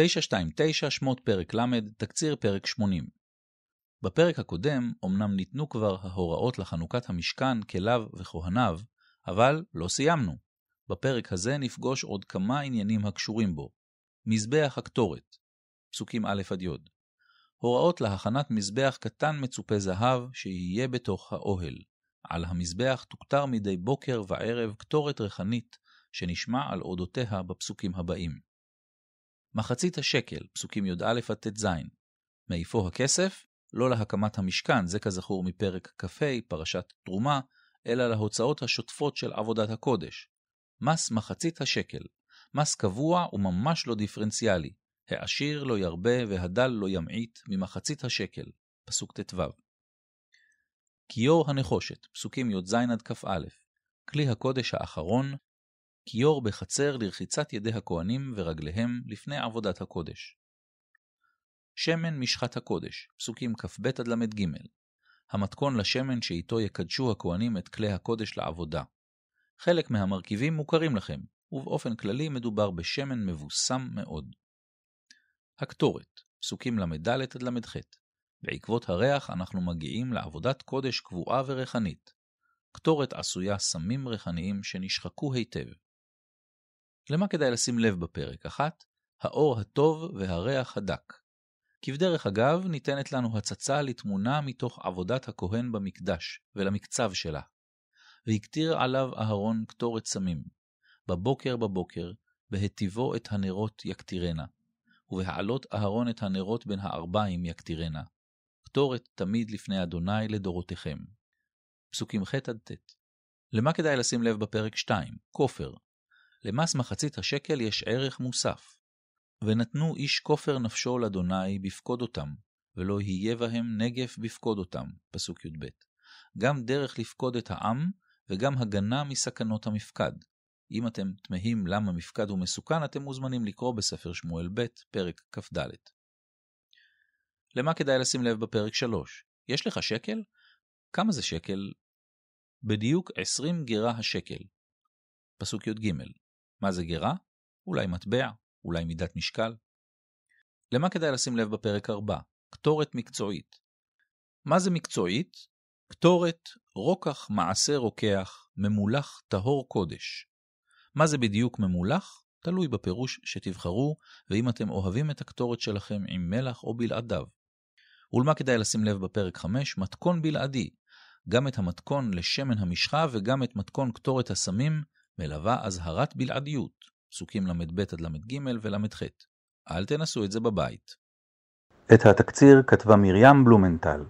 929 שמות פרק ל', תקציר פרק 80. בפרק הקודם אמנם ניתנו כבר ההוראות לחנוכת המשכן, כליו וכהניו, אבל לא סיימנו. בפרק הזה נפגוש עוד כמה עניינים הקשורים בו. מזבח הקטורת, פסוקים א' עד י'. הוראות להכנת מזבח קטן מצופה זהב שיהיה בתוך האוהל. על המזבח תוכתר מדי בוקר וערב קטורת ריחנית, שנשמע על אודותיה בפסוקים הבאים. מחצית השקל, פסוקים י"א עד ט"ז. מאיפה הכסף? לא להקמת המשכן, זה כזכור מפרק כ"ה, פרשת תרומה, אלא להוצאות השוטפות של עבודת הקודש. מס מחצית השקל, מס קבוע וממש לא דיפרנציאלי, העשיר לא ירבה והדל לא ימעיט ממחצית השקל, פסוק ט"ו. כיור הנחושת, פסוקים י"ז עד כ"א, כלי הקודש האחרון, כיור בחצר לרחיצת ידי הכהנים ורגליהם לפני עבודת הקודש. שמן משחת הקודש, פסוקים כ"ב עד ל"ג, המתכון לשמן שאיתו יקדשו הכהנים את כלי הקודש לעבודה. חלק מהמרכיבים מוכרים לכם, ובאופן כללי מדובר בשמן מבוסם מאוד. הקטורת, פסוקים ל"ד עד ל"ח. בעקבות הריח אנחנו מגיעים לעבודת קודש קבועה וריחנית. קטורת עשויה סמים ריחניים שנשחקו היטב. למה כדאי לשים לב בפרק? אחת, האור הטוב והריח הדק. כבדרך אגב, ניתנת לנו הצצה לתמונה מתוך עבודת הכהן במקדש ולמקצב שלה. והקטיר עליו אהרון קטורת סמים. בבוקר בבוקר, בהטיבו את הנרות יקטירנה, ובהעלות אהרון את הנרות בין הארבעים יקטירנה. קטורת תמיד לפני אדוני לדורותיכם. פסוקים ח' עד ט'. למה כדאי לשים לב בפרק 2? כופר. למס מחצית השקל יש ערך מוסף. ונתנו איש כופר נפשו לאדוני בפקוד אותם, ולא יהיה בהם נגף בפקוד אותם. פסוק י"ב. גם דרך לפקוד את העם, וגם הגנה מסכנות המפקד. אם אתם תמהים למה מפקד הוא מסוכן, אתם מוזמנים לקרוא בספר שמואל ב', פרק כ"ד. למה כדאי לשים לב בפרק 3? יש לך שקל? כמה זה שקל? בדיוק 20 גירה השקל. פסוק י"ג. מה זה גירה? אולי מטבע, אולי מידת משקל. למה כדאי לשים לב בפרק 4? קטורת מקצועית. מה זה מקצועית? קטורת, רוקח מעשה רוקח, ממולח טהור קודש. מה זה בדיוק ממולח? תלוי בפירוש שתבחרו, ואם אתם אוהבים את הקטורת שלכם עם מלח או בלעדיו. ולמה כדאי לשים לב בפרק 5? מתכון בלעדי. גם את המתכון לשמן המשחה וגם את מתכון קטורת הסמים מלווה אזהרת בלעדיות, פסוקים ל"ב עד ל"ג ול"ח. אל תנסו את זה בבית. את התקציר כתבה מרים בלומנטל.